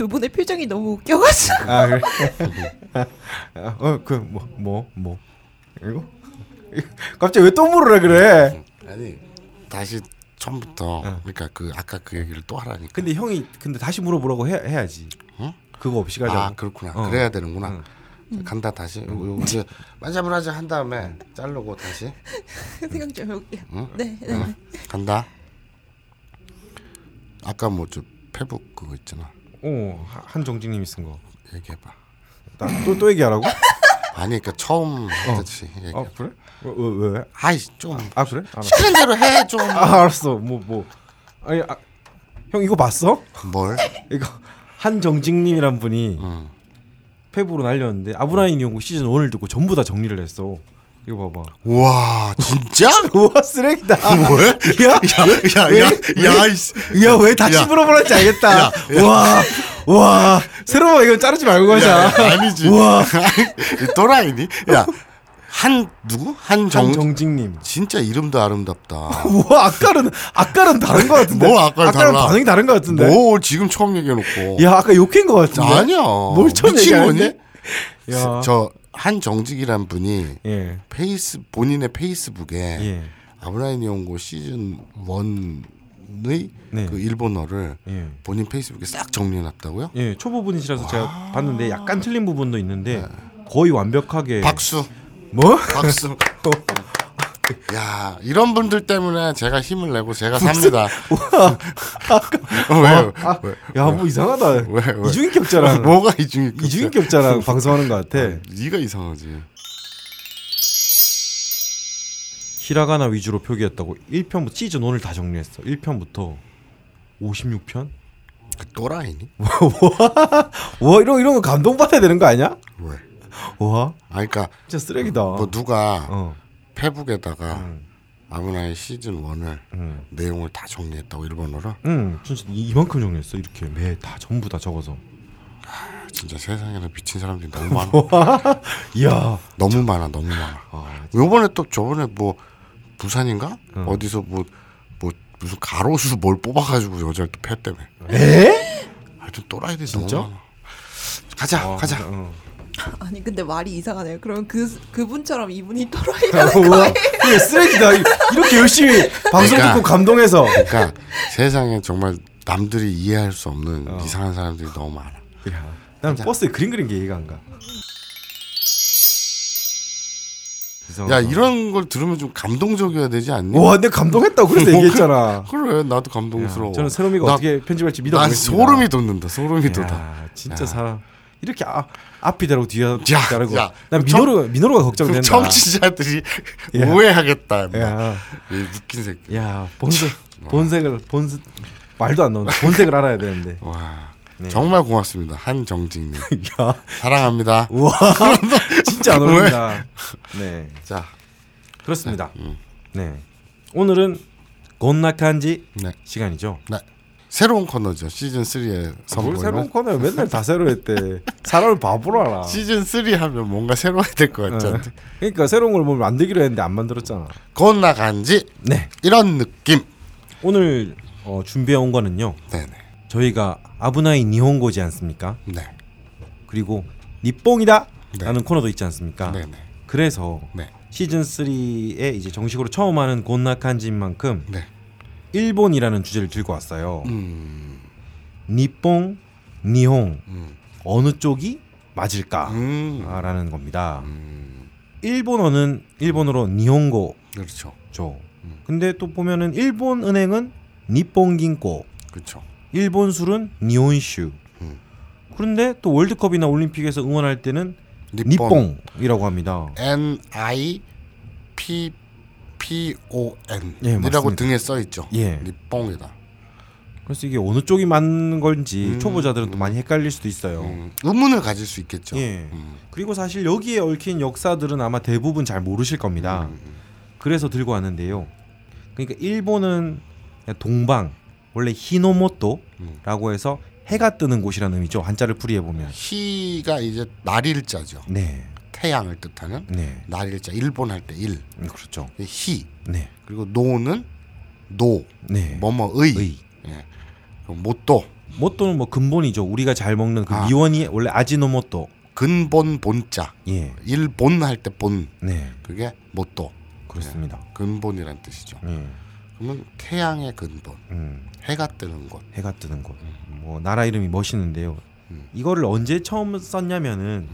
두 분의 표정이 너무 웃겨가지고 아 그래 어그 뭐 뭐 뭐 이거 갑자기 왜 또 물으라 그래 아니 다시 처음부터 그러니까 그 아까 그 얘기를 또 하라니까. 근데 형이 근데 다시 물어보라고 해, 해야지 응? 그거 없이 가자고 아 그렇구나. 어. 그래야 되는구나. 간다 다시. 요- 이제 만자브라자 한 다음에 자르고 다시. 생각 좀 해볼게요. 응? 네, 네. 응. 간다. 아까 뭐 저 페북 그거 있잖아. 어 하- 한정직님이 쓴 거 얘기해봐. 또또 얘기하라고 아니 그러니까 처음 했듯이 얘기해. 어 그래 왜 왜? 아이 좀아 그래 알았어 시키는 대로 해 좀. 아 알았어 뭐 뭐 아니 아, 형 이거 봤어? 뭘? 이거 한정직님이란 분이 응. 페북으로 날렸는데 아브라인 연구 시즌 1을 듣고 전부 다 정리를 했어. 이거 봐봐. 와 진짜? 우와 쓰레기다. 뭐야? 야, 야 야 야야 이씨. 야왜 다시 야. 물어보는지 알겠다. 야, 와, 와 새로운 이거 자르지 말고 야, 가자. 야, 아니지. 우와. 이 또라이니? 야, 한 누구? 한정 한정직님. 진짜 이름도 아름답다. 우와 아까는 아까는 다른 거 같은데. 뭐 아까는 아까는 달라? 반응이 다른 거 같은데. 뭐 지금 처음 얘기해놓고. 야 아까 욕한 거 같은데. 아니야. 뭘 처음 얘기하는데? 거니? 야. 저 한 정직이란 분이 예. 페이스 본인의 페이스북에 예. 아브라인 연구 시즌 1의 네. 그 일본어를 예. 본인 페이스북에 싹 정리해놨다고요? 예, 초보 분이시라서 제가 봤는데 약간 틀린 부분도 있는데 거의 완벽하게 박수. 뭐? 박수. 야 이런 분들 때문에 제가 힘을 내고 제가 삽니다. 왜? 아, 왜? 야, 뭐 이상하다. 왜? 왜? 이중인격자랑 뭐가 이중인격? 이중인격자랑 방송하는 것 같아. 네가 이상하지. 히라가나 위주로 표기했다고 1편부터 시즌 1을 다 정리했어. 1편부터 56편? 그 또라이니? 와, 이런 이런 거 감동 받아야 되는 거 아니야? 왜? 와, 아 그러니까 진짜 쓰레기다. 뭐 누가 어. 페북에다가 아무나의 시즌 1을 음. 내용을 다 정리했다고 일본어로 응, 진짜 이- 이만큼 정리했어. 이렇게 매 다 전부 다 적어서. 진짜 세상에는 미친 사람들이 너무 많아. 이야. 너무 많아, 너무 많아. 아, 요번에 또 저번에 뭐 부산인가 어디서 뭐 뭐 무슨 가로수 뭘 뽑아가지고 여자를 또 팼다며. 에? 하여튼 또라이들이 진짜? 너무 많아. 가자, 아, 가자. 어. 아니 근데 말이 이상하네요. 그럼 그 그분처럼 이분이 또라이라는 우와, 거예요. 이게 쓰레기다. 이렇게 열심히 방송 그러니까. 듣고 감동해서. 그러니까 세상에 정말 남들이 이해할 수 없는 어. 이상한 사람들이 너무 많아. 야, 난 버스에 그림 그린 게 이해가 안 가. 야 이런 걸 들으면 좀 감동적이어야 되지 않니? 와, 내가 감동했다고 그래서 얘기했잖아. 그래 나도 야, 감동스러워. 저는 새로미가 나- 어떻게 편집할지 난 믿어보겠습니다. 소름이 돋는다. 소름이 돋아. 야, 진짜 야. 사람 이렇게 아, 앞이 다르고 뒤가 야, 다르고. 야. 난 민호로 민호로가 걱정된다. 청취자들이 야. 오해하겠다. 임마. 야, 이 웃긴 새끼. 야 본색 본색을 본 말도 안 나온다. 본색을 알아야 되는데. 와 네. 정말 고맙습니다. 한정직님 야, 사랑합니다. 우와, 진짜 안 어울린다. 네, 자, 그렇습니다. 음. 네, 오늘은 곤나칸지 네, 시간이죠. 네. 새로운 코너죠. 시즌 3에 뭘 선보이는 새로운 코너야 맨날 다 새로 했대. 사람을 바보로 알아. 시즌 3 하면 뭔가 새로워야 될 것 같지 어. 않 그러니까 새로운 걸 뭐 만들기로 했는데 안 만들었잖아. 건나간지 네, 이런 느낌. 오늘 어, 준비해 온 거는요. 네네. 저희가 아브나이 니혼고지 않습니까? 네. 그리고 니뽕이다 네. 라는 코너도 있지 않습니까? 네네. 그래서 네. 시즌 3에 이제 정식으로 처음 하는 곤나칸지인 만큼 네. 일본이라는 주제를 들고 왔어요. 음. 니뽕, 니홍 음. 어느 쪽이 맞을까라는 음. 겁니다. 음. 일본어는 일본어로 니홍고죠. 그렇죠. 근데 또 보면은 일본 은행은 니뽕긴고, 그렇죠. 일본 술은 니혼슈. 음. 그런데 또 월드컵이나 올림픽에서 응원할 때는 니폰. 니뽕이라고 합니다. N I P P O N 예, 이라고. 등에 써 있죠. 예. 니뽕이다. 그래서 이게 어느 쪽이 맞는 건지 음, 초보자들은 또 많이 헷갈릴 수도 있어요. 음, 의문을 가질 수 있겠죠. 예. 음. 그리고 사실 여기에 얽힌 역사들은 아마 대부분 잘 모르실 겁니다. 음, 그래서 들고 왔는데요. 그러니까 일본은 동방 원래 히노모토라고 해서 해가 뜨는 곳이라는 의미죠. 한자를 풀이해 보면. ひ가 이제 날일자죠. 네, 태양을 뜻하는 네, 날일자. 일본 할 때 일. 음, 그렇죠. ひ. 네, 그리고 の는 の. 네. 뭐뭐의. 의. 예. もと もと는 뭐 근본이죠. 우리가 잘 먹는 그 아. 미원이 원래 아지노모토. 근본 본자. 예, 일본 할 때 본. 네, 그게 もと. 그렇습니다. 근본이란 뜻이죠. 예, 그러면 태양의 근본. 음, 해가 뜨는 곳. 해가 뜨는 곳. 뭐 나라 이름이 멋있는데요. 음. 이거를 언제 처음 썼냐면은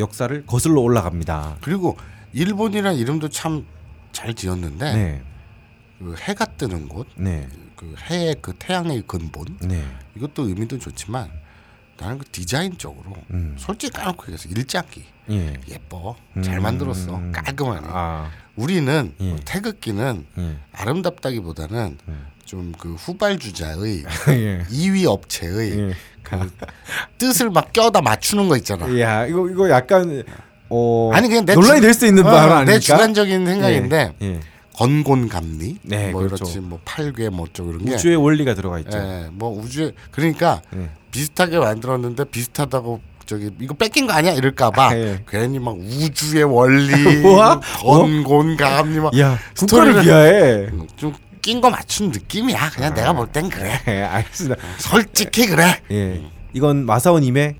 역사를 거슬러 올라갑니다. 그리고 일본이란 이름도 참 잘 지었는데 네, 그 해가 뜨는 곳, 네, 그 해의 그 태양의 근본 네, 이것도 의미도 좋지만 나는 그 디자인적으로 음, 솔직히 까놓고 얘기해서 일장기 예. 예뻐 잘 음, 만들었어 음. 깔끔하네 아, 우리는 예. 태극기는 예. 아름답다기보다는 음. 좀그 후발주자의 예. 2위 업체의 예. 뜻을 막 껴다 맞추는 거 있잖아 야, 이거 이거 약간 어 아니 그냥 내 논란이 주- 될수 있는 어, 말 아닙니까? 내 주관적인 생각인데 예. 예. 건곤감리 네, 뭐 그렇죠. 이렇지 뭐 팔괘 뭐 어쩌고 이런 게 우주의 원리가 들어가 있죠. 예, 뭐 우주에 그러니까 예. 비슷하게 만들었는데 비슷하다고 저기 이거 뺏긴 거 아니야 이럴까봐 예. 괜히 막 우주의 원리? 건곤감리 막 야, 스토리를- 위하해. 좀 낀 거 맞춘 느낌이야 그냥 내가 볼 땐 그래 예, 알겠습니다. 솔직히 그래 예. 이건 마사오님의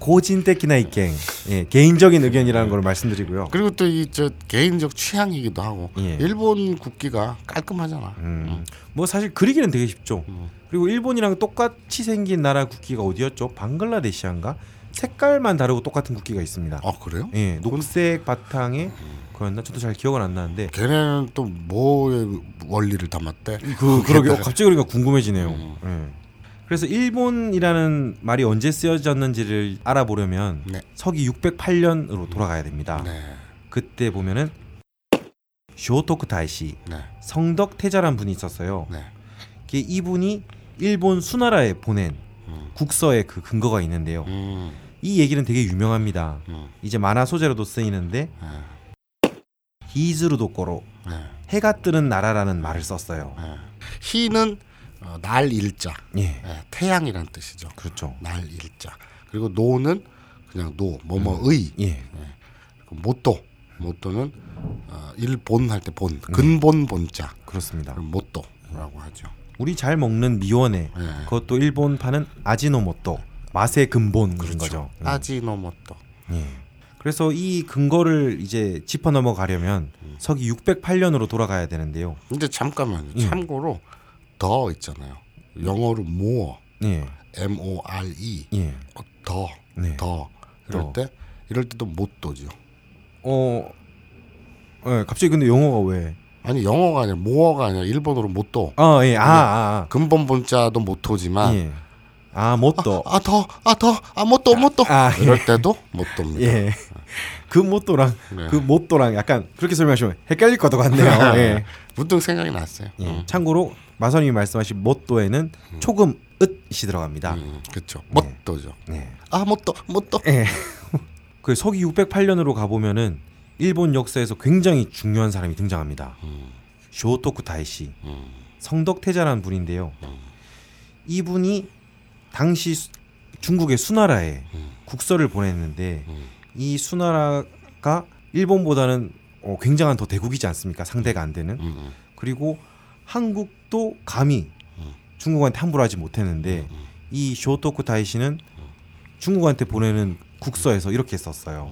고진테키나 이갱 예, 개인적인 의견이라는 걸 말씀드리고요. 그리고 또 이 저 개인적 취향이기도 하고 예. 일본 국기가 깔끔하잖아 음, 뭐 사실 그리기는 되게 쉽죠. 음. 그리고 일본이랑 똑같이 생긴 나라 국기가 어디였죠? 방글라데시안가? 색깔만 다르고 똑같은 국기가 있습니다. 아 그래요? 예, 녹색 바탕에 그였나? 저도 잘 기억은 안 나는데 걔네는 또 뭐의 원리를 담았대 그 그러게 거기에다가- 갑자기 그러니까 궁금해지네요. 음. 예. 그래서 일본이라는 말이 언제 쓰여졌는지를 알아보려면 네. 서기 608년으로 돌아가야 됩니다. 네, 그때 보면은 쇼토쿠 다이시 네, 성덕 태자란 분이 있었어요. 네. 이분이 일본 수나라에 보낸 음. 국서에 그 근거가 있는데요. 음, 이 얘기는 되게 유명합니다. 음, 이제 만화 소재로도 쓰이는데 네, 日出ずる ところ 네, 해가 뜨는 나라라는 말을 썼어요. 네. ひ는 어, 날 일자 예, 네, 태양이란 뜻이죠 그렇죠. 날 일자 그리고 の는 그냥 の 뭐뭐의 예, 그리고 もと もと는 어, 일본 할 때 본 네. 근본 본자 그렇습니다. もと라고 하죠 우리 잘 먹는 미원에 네. 그것도 일본파는 아지노모토 맛의 근본인 그렇죠. 거죠. 음. 아지노모토 예. 그래서 이 근거를 이제 짚어 넘어가려면 음. 서기 608년으로 돌아가야 되는데요. 근데 잠깐만 예. 참고로 더 있잖아요 영어로 more 예, M O R E 예, 어, 더, 네. 더 이럴 더. 때 이럴 때도 못도죠. 어, 예, 갑자기 근데 영어가 왜? 아니 영어가 아니라 모어가 아니라 일본어로 못도. 아, 예, 아, 아, 근본 본자도 아, 못도지만 예, 아, 못도, 아 더, 아 더, 아 못도, 못도 아, 예. 이럴 때도 못도입니다. 예, 그 못도랑 네. 그 못도랑 약간 그렇게 설명하시면 헷갈릴 것도 같네요. 예. 문득 생각이 났어요. 예. 음, 참고로 마선님이 말씀하신 못도에는 초금 읒이 들어갑니다. 음, 그렇죠. 네. 못도죠. 네. 아 못도, 못도. 예. 그 서기 608년으로 가보면은 일본 역사에서 굉장히 중요한 사람이 등장합니다. 음, 쇼토쿠 다이시 음, 성덕태자라는 분인데요. 이분이 당시 수- 중국의 수나라에 음. 국서를 보냈는데 음. 이 수나라가 일본보다는 어, 굉장한 더 대국이지 않습니까? 상대가 안 되는. 음, 그리고 한국도 감히 음. 중국한테 함부로 하지 못했는데 음. 이 쇼토쿠 다이시는 중국한테 보내는 국서에서 이렇게 썼어요.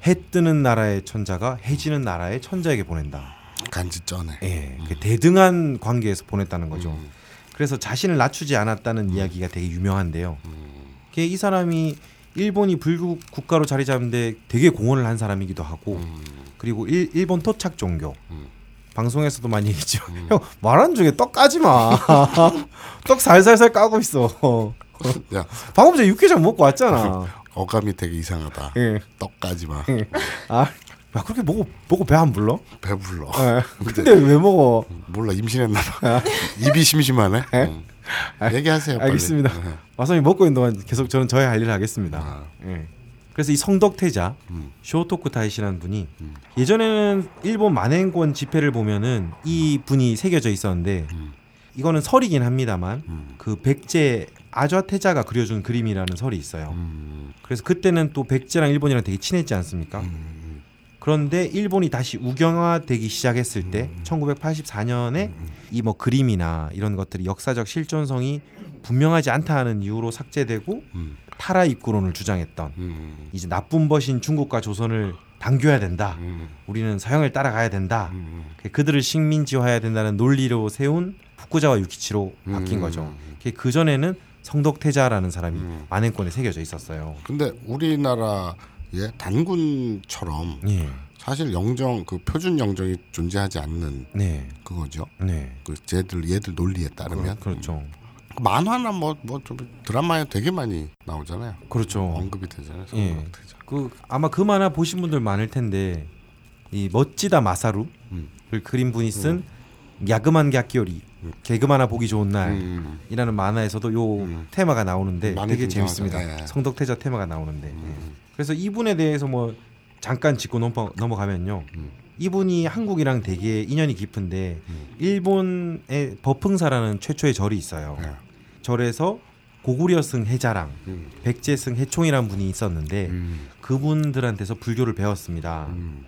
음. 해 뜨는 나라의 천자가 해 지는 나라의 천자에게 보낸다. 간지 쩌네. 예, 그 대등한 관계에서 보냈다는 거죠. 음. 그래서 자신을 낮추지 않았다는 이야기가 되게 유명한데요. 음. 이 사람이 일본이 불국 국가로 자리 잡는데 되게 공헌을 한 사람이기도 하고 음. 그리고 일, 일본 토착 종교 음. 방송에서도 많이 얘기했죠. 형 말하는 중에 떡 까지 마. 떡 살살살 까고 있어. 야 방금 전에 육개장 먹고 왔잖아. 어감이 되게 이상하다. 예. 떡까지 마. 아야 그렇게 먹고 먹고 배 안 불러? 배불러. 예. 근데 왜 먹어? 몰라 임신했나 봐. 입이 심심하네. 응. 얘기하세요. 빨리. 알겠습니다. 네. 와사비 먹고 있는 동안 계속 저는 저의 할 일을 하겠습니다. 아. 예. 그래서 이 성덕태자 음. 쇼토쿠 타이시라는 분이 음. 예전에는 일본 만행권 지폐를 보면은 이 분이 새겨져 있었는데 음. 이거는 설이긴 합니다만 음. 그 백제 아좌태자가 그려준 그림이라는 설이 있어요. 음. 그래서 그때는 또 백제랑 일본이랑 되게 친했지 않습니까? 음. 그런데 일본이 다시 우경화되기 시작했을 때 1984년에 이 뭐 그림이나 이런 것들이 역사적 실존성이 분명하지 않다는 이유로 삭제되고 음. 타라 입구론을 주장했던 음. 이제 나쁜 벗인 중국과 조선을 당겨야 된다. 음. 우리는 서양을 따라가야 된다. 음. 그들을 식민지화해야 된다는 논리로 세운 후쿠자와 유키치로 바뀐 음. 거죠. 그 전에는 성덕태자라는 사람이 음. 만행권에 새겨져 있었어요. 근데 우리나라의 단군처럼 예, 사실 영정 그 표준 영정이 존재하지 않는 네, 그거죠. 네. 그 쟤들 얘들 논리에 따르면 그, 그렇죠. 만화나 뭐뭐좀 드라마에 되게 많이 나오잖아요. 그렇죠. 언급이 되잖아요. 예. 그 아마 그 만화 보신 분들 많을 텐데 이 멋지다 마사루를 음. 그린 분이 쓴 야그만 갸끼오리 음. 개그 만화 보기 좋은 날 음. 이라는 만화에서도 요 음. 테마가 나오는데 되게 등장하죠. 재밌습니다. 네. 성덕태자 테마가 나오는데 예. 음. 그래서 이분에 대해서 뭐 잠깐 짚고 넘어, 넘어가면요. 음. 이분이 한국이랑 되게 인연이 깊은데 음. 일본의 버풍사라는 최초의 절이 있어요. 네. 절에서 고구려승 해자랑 음. 백제승 해총이라는 분이 있었는데 음. 그분들한테서 불교를 배웠습니다. 음.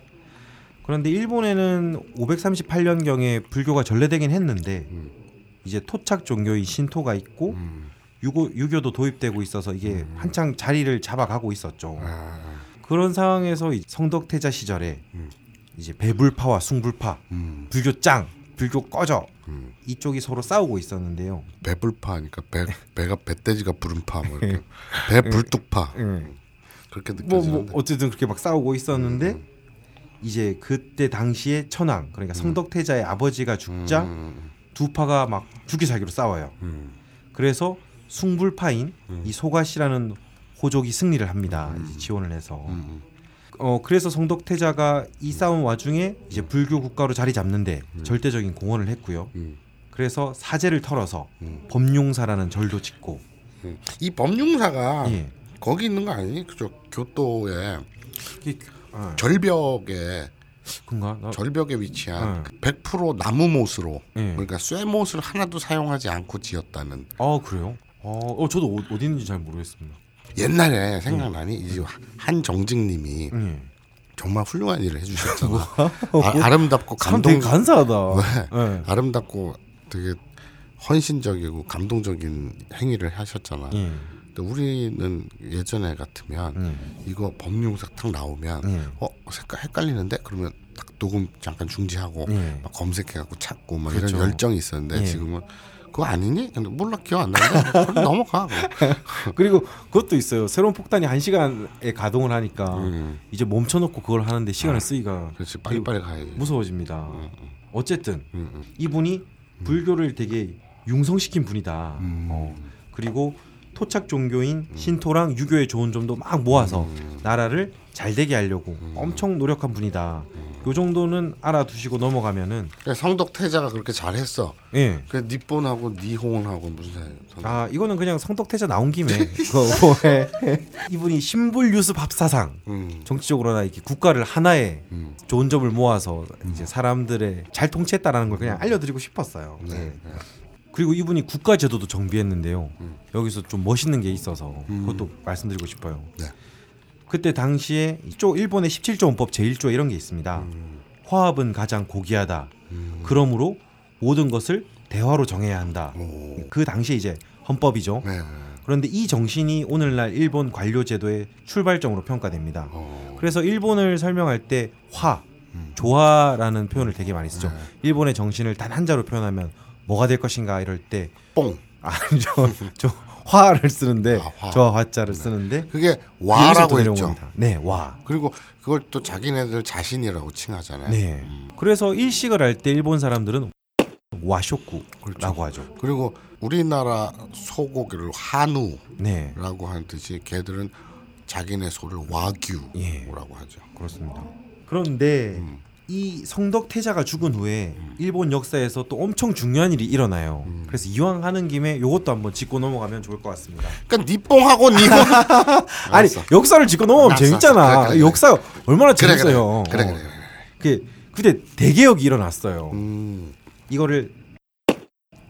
그런데 일본에는 538년경에 불교가 전래되긴 했는데 음. 이제 토착 종교인 신토가 있고 음. 유교, 유교도 도입되고 있어서 이게 한창 자리를 잡아가고 있었죠. 아. 그런 상황에서 이 성덕태자 시절에 음. 이제 배불파와 숭불파, 음. 불교 짱, 불교 꺼져 음. 이쪽이 서로 싸우고 있었는데요. 배불파니까 배 배가 배돼지가 부른파 뭐 이렇게 배불뚝파 그렇게 뭐, 뭐 느껴지는데 어쨌든 그렇게 막 싸우고 있었는데 음. 이제 그때 당시에 천황 그러니까 성덕태자의 아버지가 죽자 음. 두 파가 막 죽기 살기로 싸워요. 음. 그래서 숭불파인 음. 이 소가시라는 호족이 승리를 합니다. 지원을 해서. 음. 어 그래서 성덕태자가 이 싸움 와중에 이제 불교 국가로 자리 잡는데 절대적인 공헌을 했고요. 음. 그래서 사제를 털어서 음. 법룡사라는 절도 짓고 음. 이 법융사가 예. 거기 있는 거 아니니? 그죠? 교토에 이 게 아, 절벽에 그런가? 나, 절벽에 위치한 어. 100% 나무 못으로 예. 그러니까 쇠 못을 하나도 사용하지 않고 지었다는 아 그래요? 어, 어 저도 어, 어디 있는지 잘 모르겠습니다. 옛날에 생각나니 이제 한정직님이 예. 정말 훌륭한 일을 해주셨잖아. 아, 아름답고 참 되게 감동 간사하다. 왜? 예. 아름답고 되게 헌신적이고 감동적인 행위를 하셨잖아. 예. 근데 우리는 예전에 같으면 음. 이거 법률사 탁 나오면 예. 어 색깔 헷갈리는데 그러면 딱 녹음 잠깐 중지하고 예. 막 검색해갖고 찾고 막 그렇죠. 이런 열정이 있었는데 예. 지금은 그거 아니니? 근데 몰라 기억 안 나는데 넘어가. 그리고 그것도 있어요. 새로운 폭탄이 한 시간에 가동을 하니까 음, 이제 멈춰놓고 그걸 하는데 시간을 쓰기가 그렇지 빨리빨리 가야지. 무서워집니다. 어쨌든 음, 음. 이분이 불교를 되게 융성시킨 분이다. 음. 어, 그리고 토착 종교인 신토랑 유교의 좋은 점도 막 모아서 음. 나라를 잘 되게 하려고 엄청 노력한 분이다. 요 정도는 알아두시고 넘어가면은 그러니까 성덕 태자가 그렇게 잘했어. 예. 그 니폰하고 니홍하고 무슨 사이? 아 이거는 그냥 성덕태자 나온 김에 그거 뭐 해. 이분이 신불 유수 밥사상 음, 정치적으로나 이렇게 국가를 하나의 음. 좋은 점을 모아서 이제 사람들의 잘 통치했다라는 걸 그냥 알려드리고 싶었어요. 네. 예. 그리고 이분이 국가 제도도 정비했는데요. 음. 여기서 좀 멋있는 게 있어서 그것도 말씀드리고 싶어요. 네. 그때 당시에 이쪽 일본의 17조 원법 제1조에 이런 게 있습니다. 음. 화합은 가장 고귀하다. 그러므로 모든 것을 대화로 정해야 한다. 오. 그 당시에 이제 헌법이죠. 네. 그런데 이 정신이 오늘날 일본 관료 제도의 출발점으로 평가됩니다. 어. 그래서 일본을 설명할 때 화, 음. 조화라는 표현을 되게 많이 쓰죠. 네. 일본의 정신을 단 한자로 표현하면 뭐가 될 것인가 이럴 때 뽕. 아니죠. 저 화를 쓰는데 아, 화. 저 화자를 쓰는데 그게 여기서부터 와라고 했죠. 네, 와. 그리고 그걸 또 자기네들 자신이라고 칭하잖아요. 네. 음. 그래서 일식을 할 때 일본 사람들은 와쇼쿠라고 그렇죠. 하죠. 그리고 우리나라 소고기를 한우라고 네, 하는 듯이 걔들은 자기네 소를 와규라고 예. 하죠. 그렇습니다. 그런데 음. 이 성덕 태자가 죽은 후에 일본 역사에서 또 엄청 중요한 일이 일어나요. 음. 그래서 이왕 하는 김에 요것도 한번 짚고 넘어가면 좋을 것 같습니다. 그러니까 니뽕하고 니가 아니. 역사를 짚고 넘어가면 알았어, 재밌잖아. 알았어. 그래, 그래. 역사 얼마나 그래 그래 재밌어요. 그래 어. 그래. 그래. 그 그때 대개혁이 일어났어요. 음. 이거를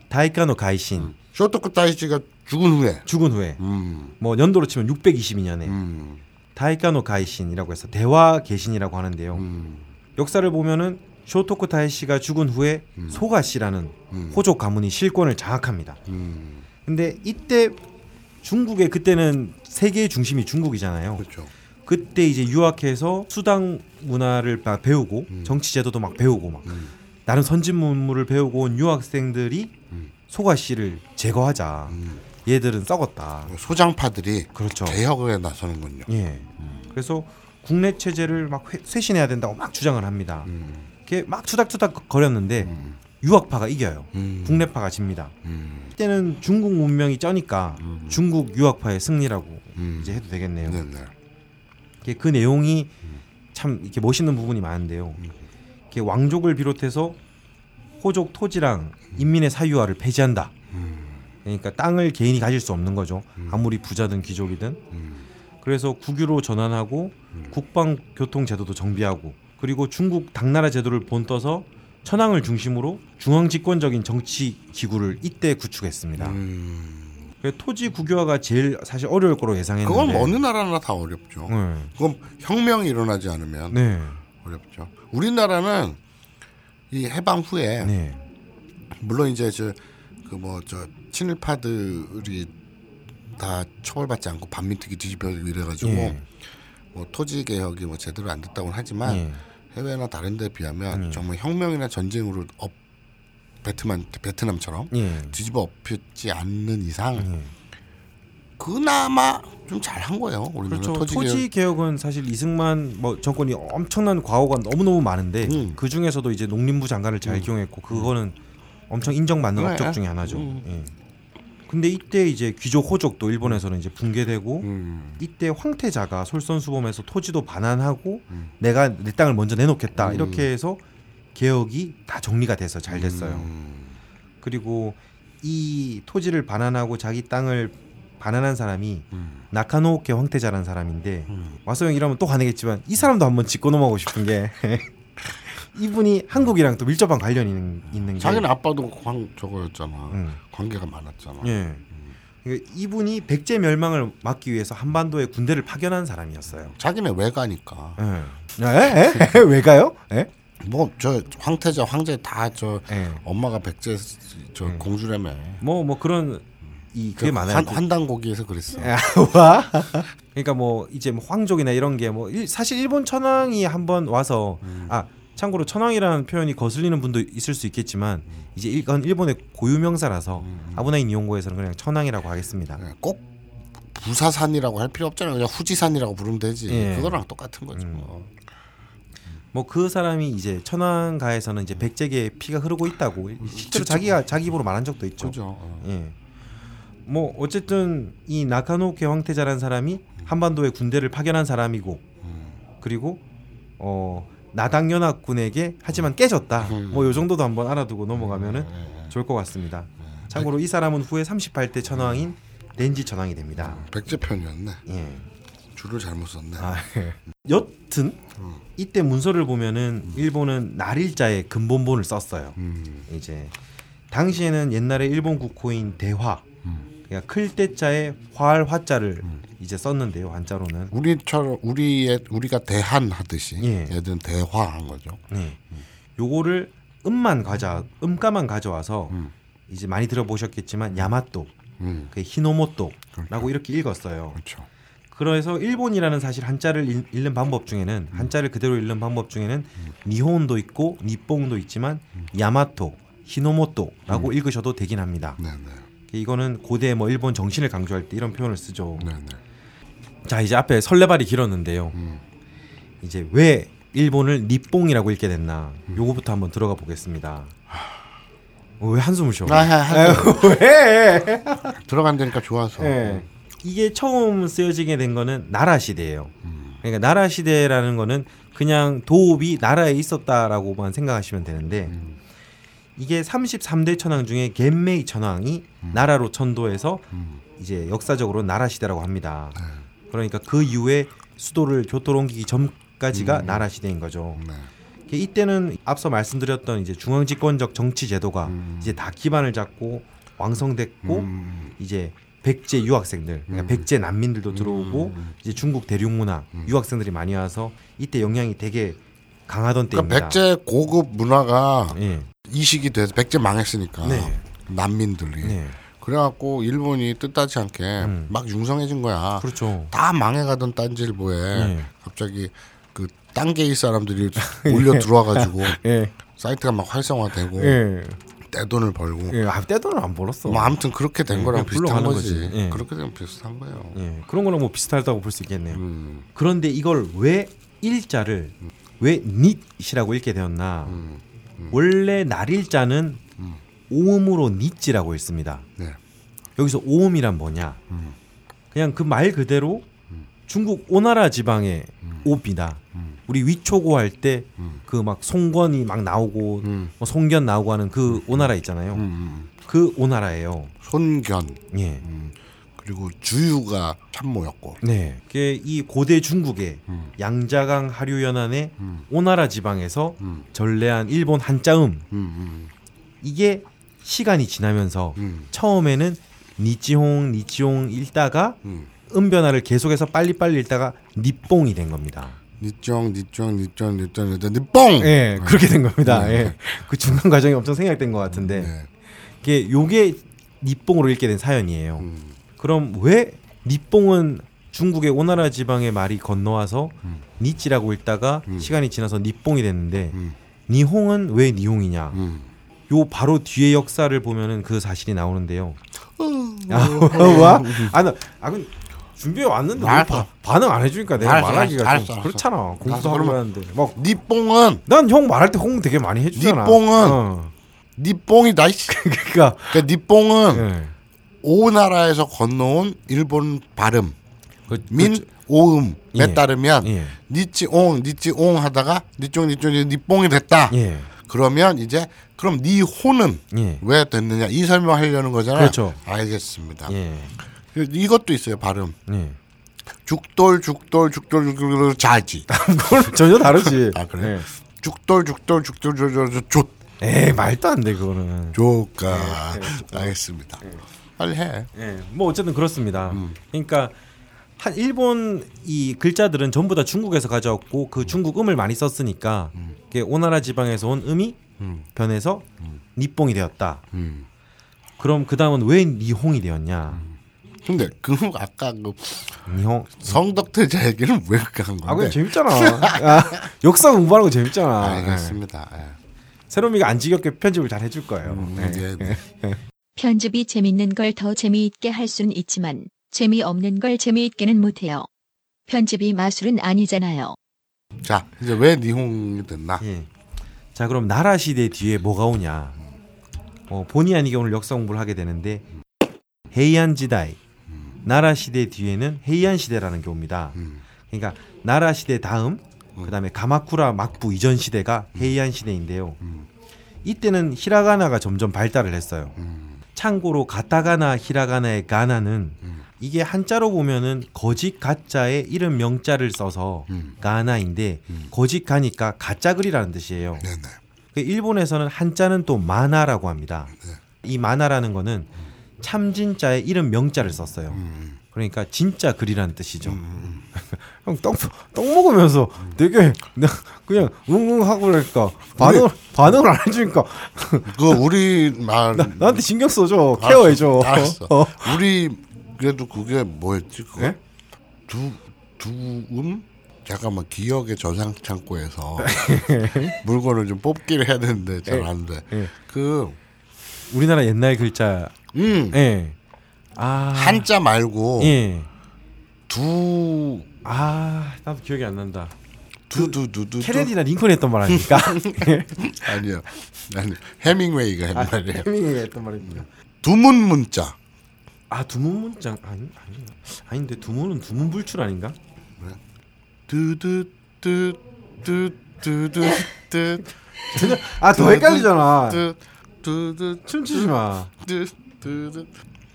다이카노 가이신 쇼토쿠 다이치가 죽은 후에. 죽은 후에 음. 뭐 연도로 치면 622년에 음. 다이카노 가이신이라고 해서 대화 개신이라고 하는데요. 음. 역사를 보면은 쇼토쿠 다이시가 죽은 후에 소가 씨라는 음. 호족 가문이 실권을 장악합니다. 음. 근데 이때 중국의 그때는 세계의 중심이 중국이잖아요. 그렇죠. 그때 이제 유학해서 수당 문화를 막 배우고 음. 정치 제도도 막 배우고 막 음. 나름 선진 문물을 배우고 온 유학생들이 음. 소가 씨를 제거하자. 음. 얘들은 썩었다. 소장파들이 그렇죠. 개혁에 나서는군요. 예. 그래서 국내 체제를 막 회- 쇄신해야 된다고 막 주장을 합니다. 음. 이렇게 막 투닥투닥 거렸는데 음. 유학파가 이겨요. 음. 국내파가 집니다. 음. 이때는 중국 문명이 쩌니까 음. 중국 유학파의 승리라고 음. 이제 해도 되겠네요. 네네. 이게 그 내용이 참 이렇게 멋있는 부분이 많은데요. 이렇게 왕족을 비롯해서 호족 토지랑 인민의 사유화를 폐지한다. 그러니까 땅을 개인이 가질 수 없는 거죠. 아무리 부자든 귀족이든. 음. 그래서 국유로 전환하고 국방 교통 제도도 정비하고 그리고 중국 당나라 제도를 본떠서 천황을 중심으로 중앙 집권적인 정치 기구를 이때 구축했습니다. 음. 토지 국유화가 제일 사실 어려울 거로 예상했는데. 그건 어느 나라나 다 어렵죠. 네. 그건 혁명이 일어나지 않으면 네. 어렵죠. 우리나라는 이 해방 후에 네. 물론 이제 저 그 뭐 저 친일파들이 다 처벌받지 않고 반민특위 뒤집혀지고 이래가지고 예. 뭐 토지 개혁이 뭐 제대로 안 됐다고는 하지만 예. 해외나 다른 데 비하면 예. 정말 혁명이나 전쟁으로 업 베트남 베트남처럼 예. 뒤집어 엎지 않는 이상 예. 그나마 좀 잘한 거예요. 우리나라 그렇죠. 토지, 토지, 개혁. 개혁 은 사실 이승만 뭐 정권이 엄청난 과오가 너무 너무 많은데 음. 그 중에서도 이제 농림부 장관을 잘 기용했고 그거는 엄청 인정받는 네. 업적 중에 하나죠. 음. 예. 근데 이때 이제 귀족 호족도 일본에서는 이제 붕괴되고 음. 이때 황태자가 솔선수범해서 토지도 반환하고 음. 내가 내 땅을 먼저 내놓겠다 음. 이렇게 해서 개혁이 다 정리가 돼서 잘 됐어요. 음. 그리고 이 토지를 반환하고 자기 땅을 반환한 사람이 음. 나카노오케 황태자라는 사람인데 음. 와서 형 이러면 또 화내겠지만 이 사람도 한번 짚고 넘어가고 싶은 게 이분이 한국이랑 또 밀접한 관련이 있는, 있는 게 자기는 아빠도 광 저거였잖아. 음. 관계가 많았잖아. 예. 그러니까 이분이 백제 멸망을 막기 위해서 한반도에 군대를 파견한 사람이었어요. 자기네 외가니까. 예. 에? 에? 왜 가요? 예? 뭐저 황태자 황제 다저 예. 엄마가 백제 저 음. 공주라며. 뭐뭐 그런 이 그게 그 많아요. 한, 한당 고기에서 그랬어. 아, 와. 그러니까 뭐 이제 뭐 황족이나 이런 게 뭐 사실 일본 천황이 한번 와서 음. 아 참고로 천황이라는 표현이 거슬리는 분도 있을 수 있겠지만 이제 이건 일본의 고유 명사라서 음. 아브나인 이용고에서는 그냥 천황이라고 하겠습니다. 예, 꼭 부사산이라고 할 필요 없잖아. 그냥 후지산이라고 부르면 되지. 예. 그거랑 똑같은 거죠. 음. 뭐. 뭐그 사람이 이제 천황가에서는 이제 백제계의 피가 흐르고 있다고 실제로 자기가 자기 입으로 말한 적도 있죠. 그죠. 어. 예. 뭐 어쨌든 이 나카노케 황태자라는 사람이 한반도에 군대를 파견한 사람이고 음. 그리고 어 나당 연합군에게 하지만 깨졌다. 음. 뭐요 정도도 한번 알아두고 넘어가면은 예, 예. 좋을 것 같습니다. 참고로 이 사람은 후에 38대 천황인 렌지 천황이 됩니다. 백제 편이었네. 예. 줄을 잘못 썼네. 아, 예. 여튼 음. 이때 문서를 보면은 일본은 날일자에 근본본을 썼어요. 음. 이제 당시에는 옛날에 일본 국호인 대화 음. 그러니까 클 때자에 화할 화자를 음. 이제 썼는데요 한자로는 우리처럼 우리의 우리가 대한 하듯이 예. 얘들은 대화한 거죠. 네. 요거를 음만 가져 음가만 가져와서 음. 이제 많이 들어보셨겠지만 야마토 음. 그 히노모토라고 그렇죠. 이렇게 읽었어요. 그렇죠. 그래서 일본이라는 사실 한자를 읽- 읽는 방법 중에는 한자를 그대로 읽는 방법 중에는 니혼도 있고 니뽕도 있지만 야마토, 히노모토라고 읽으셔도 되긴 합니다. 네, 네. 이거는 고대 뭐 일본 정신을 강조할 때 이런 표현을 쓰죠. 네, 네. 자 이제 앞에 설레발이 길었는데요. 음. 이제 왜 일본을 니뽕이라고 읽게 됐나? 요거부터 한번 들어가 보겠습니다. 어, 왜 한숨을 쉬어? 아, 아, 아, 왜? 들어간다니까 좋아서. 예. 이게 처음 쓰여지게 된 거는 나라 시대예요. 음. 그러니까 나라 시대라는 거는 그냥 도읍이 나라에 있었다라고만 생각하시면 되는데 음. 이게 33대 천왕 중에 겐메이 천왕이 나라로 천도해서 음. 이제 역사적으로 나라 시대라고 합니다. 네. 그러니까 그 이후에 수도를 교토로 옮기기 전까지가 음. 나라 시대인 거죠. 네. 이때는 앞서 말씀드렸던 이제 중앙 집권적 정치 제도가 음. 이제 다 기반을 잡고 왕성됐고 음. 이제 백제 유학생들, 그러니까 음. 백제 난민들도 들어오고 음. 이제 중국 대륙 문화 음. 유학생들이 많이 와서 이때 영향이 되게 강하던 그러니까 때입니다. 백제 고급 문화가 예, 이식이 돼서 백제 망했으니까 네. 난민들이 네, 그래갖고 일본이 뜻하지 않게 음. 막 융성해진 거야. 그렇죠. 다 망해가던 딴질보에 네. 갑자기 그 딴게이 사람들이 몰려 들어와가지고 예, 사이트가 막 활성화되고 예, 떼돈을 벌고 예. 아, 떼돈을 안 벌었어. 뭐 아무튼 그렇게 된 예, 거랑 비슷한 거지. 거지. 예. 그렇게 되면 비슷한 거예요. 예, 그런 거랑 뭐 비슷하다고 볼 수 있겠네요. 음, 그런데 이걸 왜 일자를 왜 닛이라고 읽게 되었나? 음, 원래 날일자는 음. 오음으로 닛지라고 읽습니다. 네. 여기서 오음이란 뭐냐? 음. 그냥 그 말 그대로 중국 오나라 지방의 오비다. 음. 우리 위초고 할때 음. 그막 송건이 막 나오고 음. 뭐 송견 나오고 하는 그 오나라 있잖아요. 음, 음. 그 오나라예요. 손견 예. 음. 그리고 주유가 참모였고 네. 그게 이 고대 중국의 음. 양자강 하류 연안의 음. 오나라 지방에서 음. 전래한 일본 한자음 음, 이게 시간이 지나면서 음, 처음에는 니치홍 니치홍 읽다가 음. 음변화를 계속해서 빨리빨리 읽다가 니뽕이 된 겁니다. 니쫑 니쫑 니쫑 니쫑 니쫑 니뽕 예, 그렇게 된 겁니다. 네. 예. 그 중간 과정이 엄청 생략된 것 같은데 네. 이게 요게 니뽕으로 읽게 된 사연이에요. 음. 그럼 왜 니뽕은 중국의 오나라 지방의 말이 건너와서 음. 니찌라고 읽다가 음. 시간이 지나서 니뽕이 됐는데 음. 니홍은 왜 니홍이냐? 음. 요 바로 뒤에 역사를 보면은 그 사실이 나오는데요. 어. 아, 와? 아, 나, 아, 그 준비해 왔는데. 바, 반응 안 해주니까 내가 알았어, 말하기가 알았어, 좀 알았어, 그렇잖아. 공부도 하고 하는데 막 니뽕은 난 형 말할 때 홍 되게 많이 해주잖아. 니뽕은 어. 니뽕이다 이씨. 그러니까 그러니까 니뽕은 예. 오나라에서 건너온 일본 발음 그, 민 그, 오음에 예. 따르면 예. 니찌옹 니찌옹 하다가 니쫑 니쫑 니뽕이 됐다. 예. 그러면 이제 그럼 니 호는 예. 왜 됐느냐 이 설명하려는 거잖아요. 그렇죠. 알겠습니다. 예. 이것도 있어요 발음. 예. 죽돌 죽돌 죽돌 죽돌 자지. 그건 전혀 다르지. 아, 그래? 예. 죽돌 죽돌 죽돌 죽돌 조 에이 말도 안 돼 그거는. 예, 알겠습니다. 빨리 해. 예. 뭐 어쨌든 그렇습니다. 음. 그러니까 한 일본 이 글자들은 전부 다 중국에서 가져왔고 그 중국 음을 많이 썼으니까 음. 이게 오나라 지방에서 온 음이 음. 변해서 니뽕이 되었다. 음. 그럼 그 다음은 왜 니홍이 되었냐? 근데 그 아까 그 니홍. 성덕태자 얘기는 왜 그렇게 한 아, 건데? 그냥 재밌잖아. 아, 역사 공부하는 거 재밌잖아. 알겠습니다. 예. 새로미가 안 지겹게 편집을 잘 해줄 거예요. 음, 예. 네, 네. 편집이 재밌는 걸 더 재미있게 할 수는 있지만 재미없는 걸 재미있게는 못해요. 편집이 마술은 아니잖아요. 자 이제 왜 니홍이 됐나? 예. 자 그럼 나라 시대 뒤에 뭐가 오냐? 어, 본의 아니게 오늘 역사 공부를 하게 되는데 헤이안 지다이 나라 시대 뒤에는 헤이안 시대라는 게 옵니다. 음. 그러니까 나라 시대 다음 그다음에 가마쿠라 막부 이전 시대가 헤이안 시대인데요. 음. 이때는 히라가나가 점점 발달을 했어요. 음. 참고로 가타가나 히라가나의 가나는 음. 이게 한자로 보면은 거짓 가짜에 이름 명자를 써서 음. 가나인데 음. 거짓 가니까 가짜 글이라는 뜻이에요. 네네. 그 일본에서는 한자는 또 마나라고 합니다. 네. 이 마나라는 거는 참진자에 이름 명자를 썼어요. 음. 그러니까 진짜 글이라는 뜻이죠. 음. 형 떡, 떡 먹으면서 되게 나 그냥 웅웅 하고 그러니까 반응 반응을 안 해주니까 그 우리 말 나, 나한테 신경 써줘 알았어, 케어해줘. 알았어. 어. 우리 그래도 그게 뭐였지? 그거 예? 두 두음 잠깐만 기억의 저장 창고에서 물건을 좀 뽑기를 해야 되는데 잘 안 돼. 예. 그 우리나라 옛날 글자. 음, 예. 아 한자 말고 예. 두 아 나도 기억이 안 난다. 두두두두 케네디나 링컨이 했던 말 아닙니까? 아니요 아니 해밍웨이가 한 아, 말이에요. 해밍이 했던 말입니다. 두문 문자 아 두문 문장 아니 아니 아닌데 두문은 두문 불출 아닌가? 뚜두뚜뚜뚜뚜뚜 아더 헷갈리잖아. 뚜뚜 춤추지 마. 뚜뚜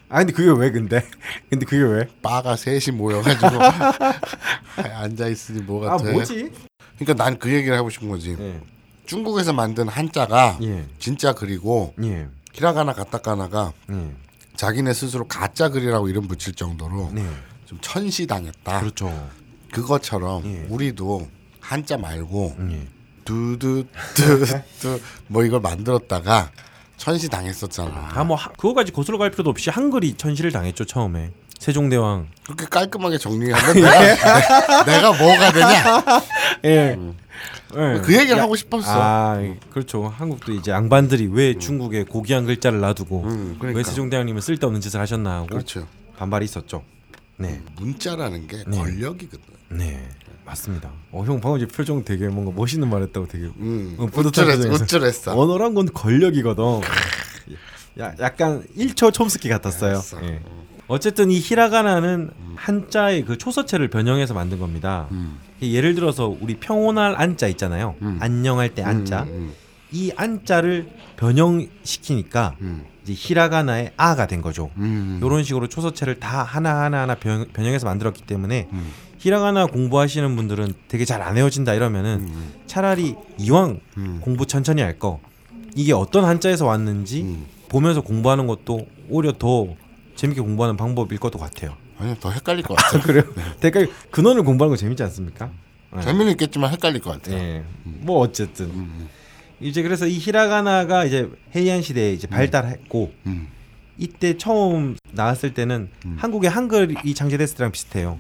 아 근데 그게 왜 근데? 근데 그게 왜? 바가 셋이 모여가지고 앉아 있으니 뭐가 아 돼? 뭐지? 그러니까 난 그 얘기를 하고 싶은 거지. 예. 중국에서 만든 한자가 예. 진짜 글이고 예. 히라가나 가타카나가 예. 자기네 스스로 가짜 글이라고 이름 붙일 정도로 네. 좀 천시당했다. 그렇죠. 그것처럼 예. 우리도 한자 말고 예. 두두두두 뭐 이걸 만들었다가 천시 당했었잖아. 아 뭐 그거까지 거슬러 갈 필요도 없이 한글이 천시를 당했죠 처음에. 세종대왕. 그렇게 깔끔하게 정리하면 내가, 내가 뭐가 되냐? 예. 예. 그 얘기를 하고 싶었어. 아 그렇죠. 한국도 이제 양반들이 왜 중국에 고귀한 글자를 놔두고 음, 그러니까. 왜 세종대왕님은 쓸데없는 짓을 하셨나 하고 그렇죠. 반발이 있었죠. 네, 문자라는 게 네. 권력이거든. 네 맞습니다. 어 형 방금 제 표정 되게 뭔가 멋있는 말 했다고 되게 음, 응, 뿌듯한 우쭐했어. 언어란 건 권력이거든. 야, 약간 1초 촘스키 같았어요. 예. 어쨌든 이 히라가나는 한자의 그 초서체를 변형해서 만든 겁니다. 음. 예를 들어서 우리 평온할 안자 있잖아요. 안녕할 때 안자. 음, 이 안자를 변형시키니까 음. 이제 히라가나의 아가 된 거죠. 음. 이런 식으로 초서체를 다 하나 하나 하나 변, 변형해서 만들었기 때문에 음. 히라가나 공부하시는 분들은 되게 잘 안 외워진다 이러면은 차라리 이왕 음. 공부 천천히 할 거 이게 어떤 한자에서 왔는지 음. 보면서 공부하는 것도 오히려 더 재밌게 공부하는 방법일 것도 같아요. 아니 더 헷갈릴 것 같아. 그래요? 대가 근원을 공부하는 거 재밌지 않습니까? 네. 재미는 있겠지만 헷갈릴 것 같아. 예. 뭐 어쨌든 음. 이제 그래서 이 히라가나가 이제 헤이안 시대에 이제 발달했고 음. 이때 처음 나왔을 때는 한국의 한글이 창제됐을 때랑 비슷해요.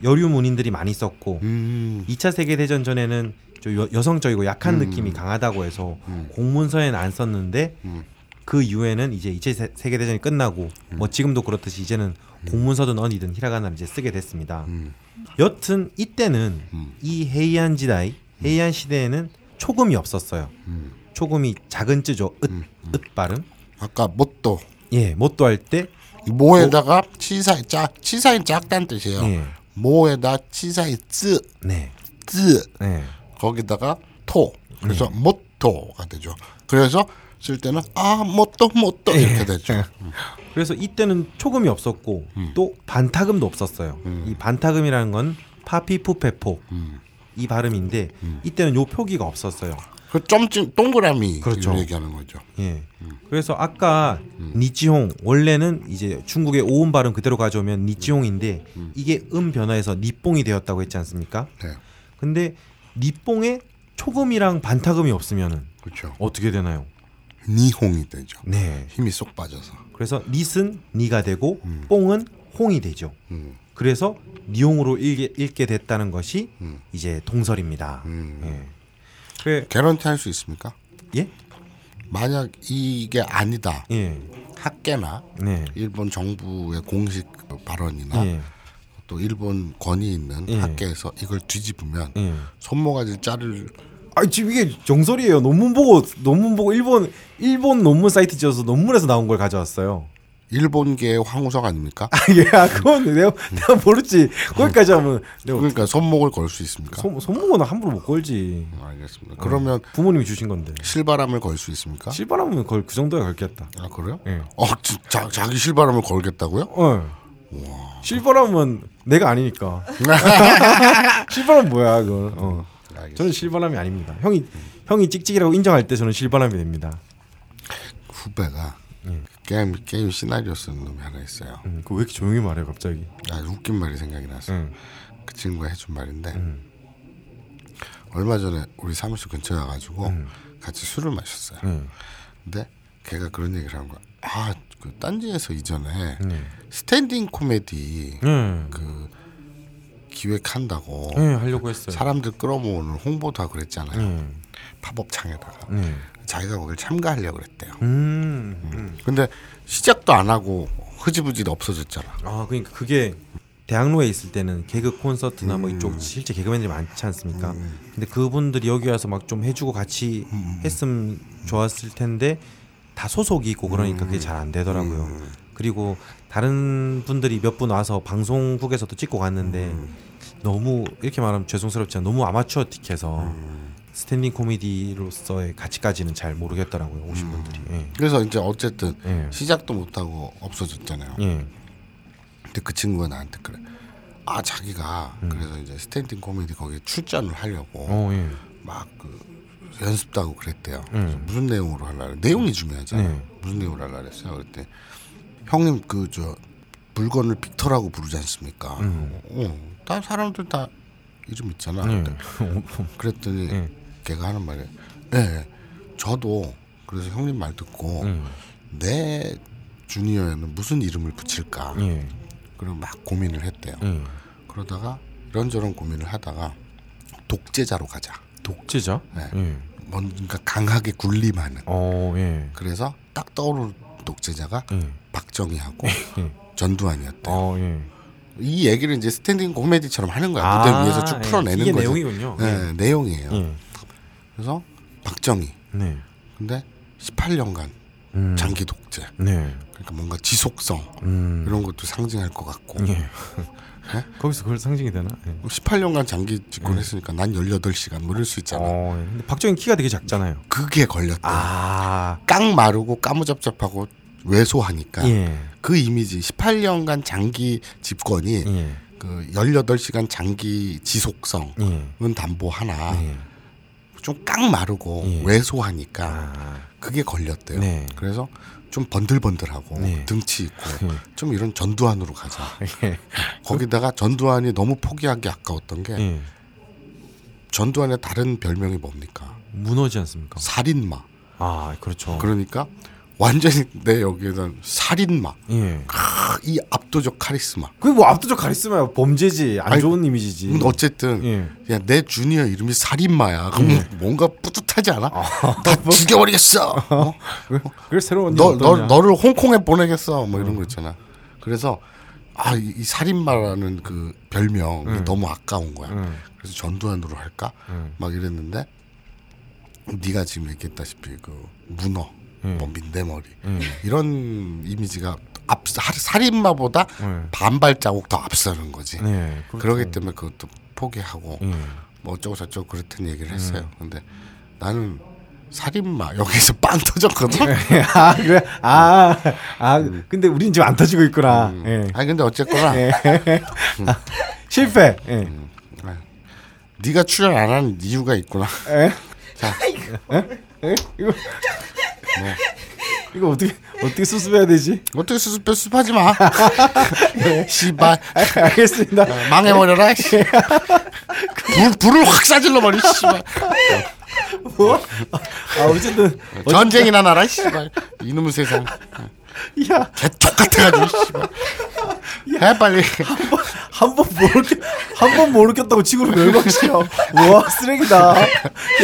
음. 여류 문인들이 많이 썼고 음. 2차 세계 대전 전에는 좀 여, 여성적이고 약한 느낌이 강하다고 해서 공문서에는 안 썼는데 음. 그 이후에는 이제 2차 세계 대전이 끝나고 뭐 지금도 그렇듯이 이제는 공문서든 어디든 히라가나를 이제 쓰게 됐습니다. 음. 여튼 이때는 음. 이 헤이안 지다이 헤이안 시대에는 초금이 없었어요. 음. 초금이 작은 쯔죠. 읒, 읒 발음. 아까 못도 예, 못도 할 때 모에다가 치사이 짝 치사이 작다는 뜻이에요. 예. 모에다 치사이 쯔 네. 쯔 네. 거기다가 토 그래서 못토가 되죠. 그래서 쓸 때는 아 못도 못도 이렇게 되죠. 그래서 이때는 초금이 없었고 음. 또 반타금도 없었어요. 이 반타금이라는 건 파피푸페포 음. 이 발음인데 이때는 요 표기가 없었어요. 그 점찍 동그라미 그렇죠. 를 얘기하는 거죠. 예. 음. 그래서 아까 니치홍 원래는 이제 중국의 오음 발음 그대로 가져오면 니치홍인데 이게 음 변화해서 니뽕이 되었다고 했지 않습니까? 네, 근데 니뽕에 초금이랑 반타금이 없으면은 그렇죠. 어떻게 되나요? 니홍이 되죠. 네. 힘이 쏙 빠져서. 그래서 닛은 니가 되고 뽕은 홍이 되죠. 음. 그래서 니홍으로 읽게, 읽게 됐다는 것이 음. 이제 동설입니다. 음. 예. 그래, 개런티 할 수 있습니까? 예? 만약 이게 아니다. 예. 학계나 네. 일본 정부의 공식 발언이나 예. 또 일본 권위 있는 예. 학계에서 이걸 뒤집으면 예. 손모가지 자를 아 지금 이게 정설이에요. 논문 보고 논문 보고 일본 일본 논문 사이트 지어서 논문에서 나온 걸 가져왔어요. 일본계의 황우석 아닙니까? 아, 예, 아, 그건 내가 내가 모르지. 거기까지 하면 내가 그러니까 손목을 걸 수 있습니까? 손 손목은 함부로 못 걸지. 알겠습니다. 그러면 부모님이 주신 건데. 실바람을 걸 수 있습니까? 실바람은 걸 그 정도야 걸겠다. 아 그래요? 예. 어, 지- 자, 자기 실바람을 걸겠다고요? 어. 실바람은 내가 아니니까. 실바람 뭐야 그건. 어. 알겠습니다. 저는 실바람이 아닙니다. 형이 형이 찍찍이라고 인정할 때 저는 실바람이 됩니다. 후배가 예. 게임 게임 시나리오 쓰는 놈이 하나 있어요. 음, 그왜 이렇게 조용히 말해 갑자기? 아 웃긴 말이 생각이 났어. 응. 그 친구가 해준 말인데 음. 얼마 전에 우리 사무실 근처에 와가지고 음. 같이 술을 마셨어요. 응. 근데 걔가 그런 얘기를 한 거야. 아, 그 딴지에서 이전에 네. 스탠딩 코미디 네. 그 기획한다고 네, 하려고 했어요. 사람들 끌어모으는 홍보도 하고 그랬잖아요. 네. 팝업 창에다가 네. 자기가 거길 참가하려고 그랬대요. 음. 음. 근데 시작도 안 하고 흐지부지 없어졌잖아. 아 그러니까 그게 대학로에 있을 때는 개그 콘서트나 뭐 이쪽 실제 개그맨들이 많지 않습니까? 근데 그분들이 여기 와서 막 좀 해주고 같이 했으면 좋았을 텐데 다 소속이 있고 그러니까 그게 잘 안 되더라고요. 그리고 다른 분들이 몇 분 와서 방송국에서도 찍고 갔는데 너무 이렇게 말하면 죄송스럽지만 너무 아마추어 틱해서 음. 스탠딩 코미디로서의 가치까지는 잘 모르겠더라고요 오신 분들이. 예. 그래서 이제 어쨌든 예. 시작도 못하고 없어졌잖아요. 예. 근데 그 친구가 나한테 그래. 아 자기가 그래서 이제 스탠딩 코미디 거기에 출전을 하려고 어 예. 막그 연습도 하고 그랬대요. 음. 그래서 무슨 내용으로 하려고 내용이 중요하잖아요. 네. 무슨 내용으로 하려고 그랬어요. 그때 형님 그 저 물건을 빅터라고 부르지 않습니까? 음. 어, 다 사람들 다 이름 있잖아. 예. 그랬더니 예. 걔가 하는 말이 네, 저도 그래서 형님 말 듣고 음. 내 주니어에는 무슨 이름을 붙일까? 예. 그리고 막 고민을 했대요. 예. 그러다가 이런저런 고민을 하다가 독재자로 가자. 독재자? 네. 예. 뭔가 강하게 군림하는. 어 예. 그래서 딱 떠오르는 독재자가 예. 박정희하고 예. 전두환이었대요. 어 예. 이 얘기를 이제 스탠딩 코미디처럼 하는 거야. 무대 위에서 쭉 예. 풀어내는 거죠. 내용이군요. 네, 내용이에요. 예. 그래서 박정희. 네. 근데 18년간 음. 장기 독재. 네. 그러니까 뭔가 지속성 음. 이런 것도 상징할 것 같고. 예. 거기서 그걸 상징이 되나? 예. 18년간 장기 집권했으니까 난 18시간 뭐 이럴 수 있잖아. 어, 예. 근데 박정희 키가 되게 작잖아요. 그게 걸렸대. 아. 깡 마르고 까무잡잡하고 왜소하니까 예. 그 이미지 18년간 장기 집권이 예. 그 18시간 장기 지속성은 예. 담보하나 예. 좀 깡 마르고 예. 왜소하니까 아. 그게 걸렸대요. 네. 그래서 좀 번들번들하고 네. 등치 있고 예. 좀 이런 전두환으로 가자. 예. 거기다가 전두환이 너무 포기하기 아까웠던 게 예. 전두환의 다른 별명이 뭡니까? 무너지 않습니까? 살인마. 아, 그렇죠. 그러니까 완전히 내 여기에는 살인마. 예. 크, 이 압도적 카리스마. 그게 뭐 압도적 카리스마야. 범죄지. 안 아니, 좋은 이미지지. 음, 어쨌든 예. 야, 내 주니어 이름이 살인마야. 그럼 뭔가 뿌듯하지 않아? 다 죽여버리겠어. 어? 그- 그래 새로운 너, 일 너? 너를 홍콩에 보내겠어. 뭐 이런 거 있잖아. 그래서 아, 이, 이 살인마라는 그 별명이 너무 아까운 거야. 음. 그래서 전두환으로 할까? 음. 막 이랬는데 네가 지금 얘기했다시피 그 문어, 음. 뭐 민대머리 음. 이런 이미지가 앞 살- 살인마보다 음. 반발자국 더 앞서는 거지. 네. 그렇죠. 그러기 때문에 그것도 포기하고 예. 뭐 어쩌고 저쩌고 그렇다는 얘기를 음. 했어요. 근데 나는 살인마 여기서 빵 터졌거든. 아 그래 아, 아 근데 우린 지금 안 터지고 있구나. 음. 예. 아니 근데 어쨌거나 예. 실패. 예. 아, 네가 출연 안 하는 이유가 있구나. 예. 자, 예? 이거 이거 어떻게 어떻게 수습해야 되지? 어떻게 수습해 수습하지 마. 씨발 아, 알겠습니다. 망해버려라. 씨. 불 불을 확 싸질러 버리. 씨발 뭐? 아 어쨌든 전쟁이나 나라. 씨발 이놈의 세상. 야 개쪽 같아가지고. 씨발. 해 빨리. 한번 모르겠 한번 모르겠다고 지구를 멸망시켜. 와 쓰레기다.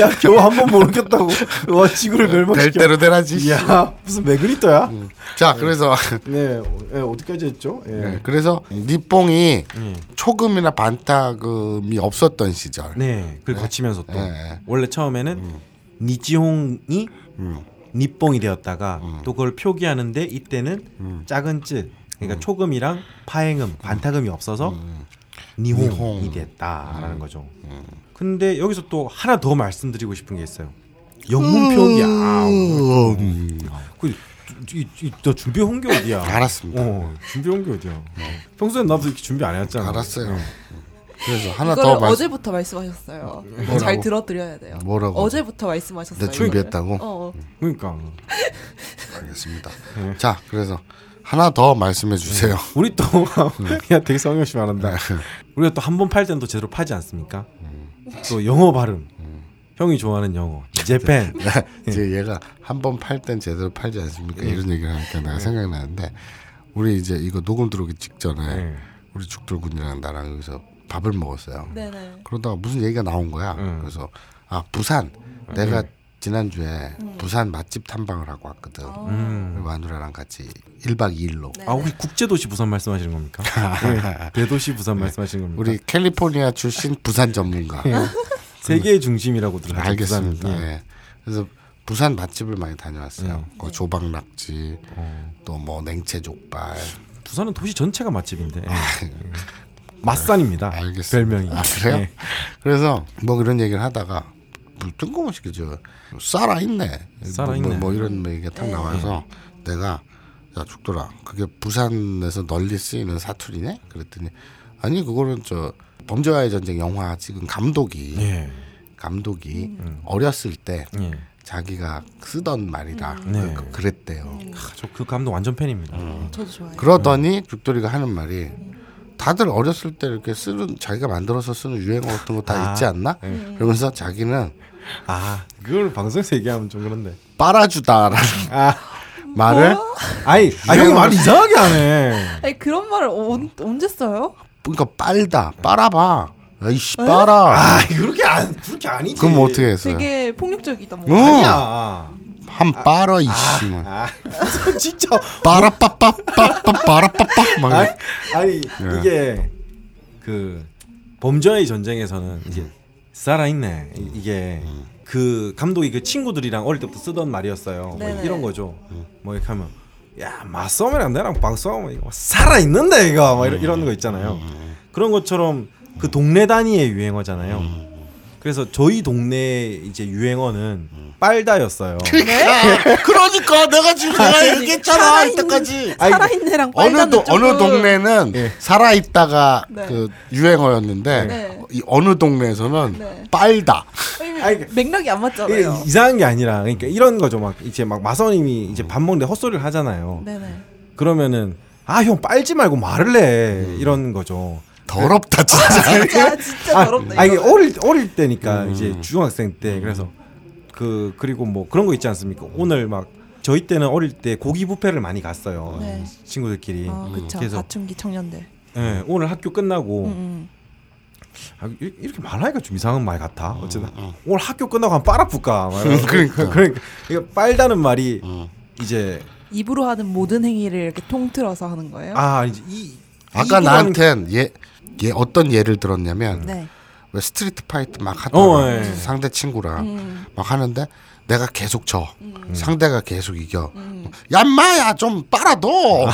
야 겨우 한번 모르겠다고 와 지구를 될 멸망시켜. 대로 되라지. 야 무슨 매그리터야? 자 그래서 네, 예, 어디까지 했죠? 예. 네, 그래서 니뽕이 예. 초금이나 반타금이 없었던 시절. 네, 그걸 거치면서 또 네. 원래 처음에는 니지홍이 니뽕이 되었다가 또 그걸 표기하는데 이때는 작은 쯔 그러니까 초금이랑 파행음 반타금이 없어서 니홍이 니홍. 됐다라는 거죠. 근데 여기서 또 하나 더 말씀드리고 싶은 게 있어요. 영문 표기야. 음, 그, 이, 이, 너 준비 온 게 어디야? 알았습니다. 어, 준비 온 게 어디야? 평소엔 나도 이렇게 준비 안 해왔잖아. 알았어요. 네. 그래서 하나 이걸 더 말. 어제부터 말씀하셨어요. 뭐라고? 잘 들어드려야 돼요. 뭐라고? 어제부터 말씀하셨어요. 내 준비했다고? 이거를. 어, 어. 그러니까 알겠습니다. 네. 자, 그래서 하나 더 말씀해 주세요. 우리 또 야 되게 성형씨 말한다. 네. 우리가 또 한 번 팔 때는 또 제대로 파지 않습니까? 또 영어 발음. 형이 좋아하는 영어. 재팬. 이제 얘가 한 번 팔 땐 제대로 팔지 않습니까? 이런 얘기를 하니까 내가 생각나는데 우리 이제 이거 녹음 들어오기 직전에 네. 우리 죽돌군이랑 나랑 여기서 밥을 먹었어요. 네네. 그러다가 무슨 얘기가 나온 거야. 음. 그래서 아 부산 내가 지난주에 부산 맛집 탐방을 하고 왔거든. 음. 마누라랑 같이 1박 2일로 네. 아 혹시 국제도시 부산 말씀하시는 겁니까? 네. 대도시 부산 말씀하시는 겁니까? 우리 캘리포니아 출신 부산 전문가. 세계의 중심이라고들 하죠. 알겠습니다. 예. 예. 그래서 부산 맛집을 많이 다녀왔어요. 음. 그 조박낙지, 어. 또뭐 냉채 족발, 부산은 도시 전체가 맛집인데. 아, 맞산입니다. 알겠습니다. 별명이. 아 그래요? 네. 그래서 뭐 그런 얘기를 하다가 뭐 뜬금없이 그저 살아 있네. 살아있네. 뭐, 뭐 이런 얘기가 딱 나와서 내가 야 죽더라. 그게 부산에서 널리 쓰이는 사투리네. 그랬더니 아니 그거는 저 범죄와의 전쟁 영화 찍은 감독이 예. 감독이 어렸을 때 예. 자기가 쓰던 말이다. 네. 그- 그랬대요. 저 그 감독 완전 팬입니다. 저도 좋아해요. 그러더니 죽돌이가 하는 말이 다들 어렸을 때 이렇게 쓰는 자기가 만들어서 쓰는 유행어 같은 거다 아, 있지 않나? 네. 그러면서 자기는 아 그걸 방송에서 얘기하면 좀 그런데. 빨아주다라는 아 말을 아니 아 형이 말 이상하게 하네. 아니 그런 말을 언, 언제 써요? 그러니까 빨다 빨아봐 이씨 빨아 아 그렇게 안 그렇게 아니지. 그럼 뭐 어떻게 했어요? 되게 폭력적이다 뭐. 응. 아니야. 한 빨아 이씨 뭐. 아 진짜. 빠라빠빠빠빠 빠라빠빠 막 아니, 아니 예. 이게 그 범죄의 전쟁에서는 이제 살아 있네 이- 이게 그 감독이 그 친구들이랑 어릴 때부터 쓰던 말이었어요. 뭐. 이런 거죠. 뭐 이렇게 하면 야 맞싸움이랑 내랑 방싸움 이거 살아 있는데 이거 막 이런, 이런 거 있잖아요. 그런 것처럼 그 동네 단위의 유행어잖아요. 그래서 저희 동네 이제 유행어는 빨다였어요. 그러니까 내가 지금 내가 얘기했잖아 이때까지 아니, 살아있네랑 어느 빨간 도, 어느 동네는 예. 살아 있다가 네. 그 유행어였는데 네. 이 어느 동네에서는 네. 빨다 아니, 맥락이 안 이게 맞잖아요. 이상한 게 아니라 그러니까 이런 거죠. 막 이제 막 마선님이 이제 밥 먹는데 헛소리를 하잖아요. 네네. 그러면은 아 형 빨지 말고 말을 해 이런 거죠. 더럽다 진짜 진짜 진짜 아, 더럽다. 아 이게 이거는. 어릴 어릴 때니까 음. 이제 중학생 때 그래서 그 그리고 뭐 그런 거 있지 않습니까? 오늘 막 저희 때는 어릴 때 고기 뷔페를 많이 갔어요. 네. 친구들끼리. 아 그쵸. 그래서 사춘기 청년들. 예, 오늘 학교 끝나고 음, 음. 아, 이- 이렇게 말하니까 좀 이상한 말 같아. 어쨌든 오늘 학교 끝나고 한 이러면서. 그러니까. 그러니까 이거 빨다는 말이 음. 이제 입으로 하는 모든 행위를 이렇게 통틀어서 하는 거예요. 아 이제 이 아까 이거라는- 나한텐 얘, 얘 어떤 예를 들었냐면 네. 왜 Street Fight 막 하다가 어, 예. 상대 친구랑 음. 막 하는데 내가 계속 져. 상대가 계속 이겨. 야 인마야 좀 빨아도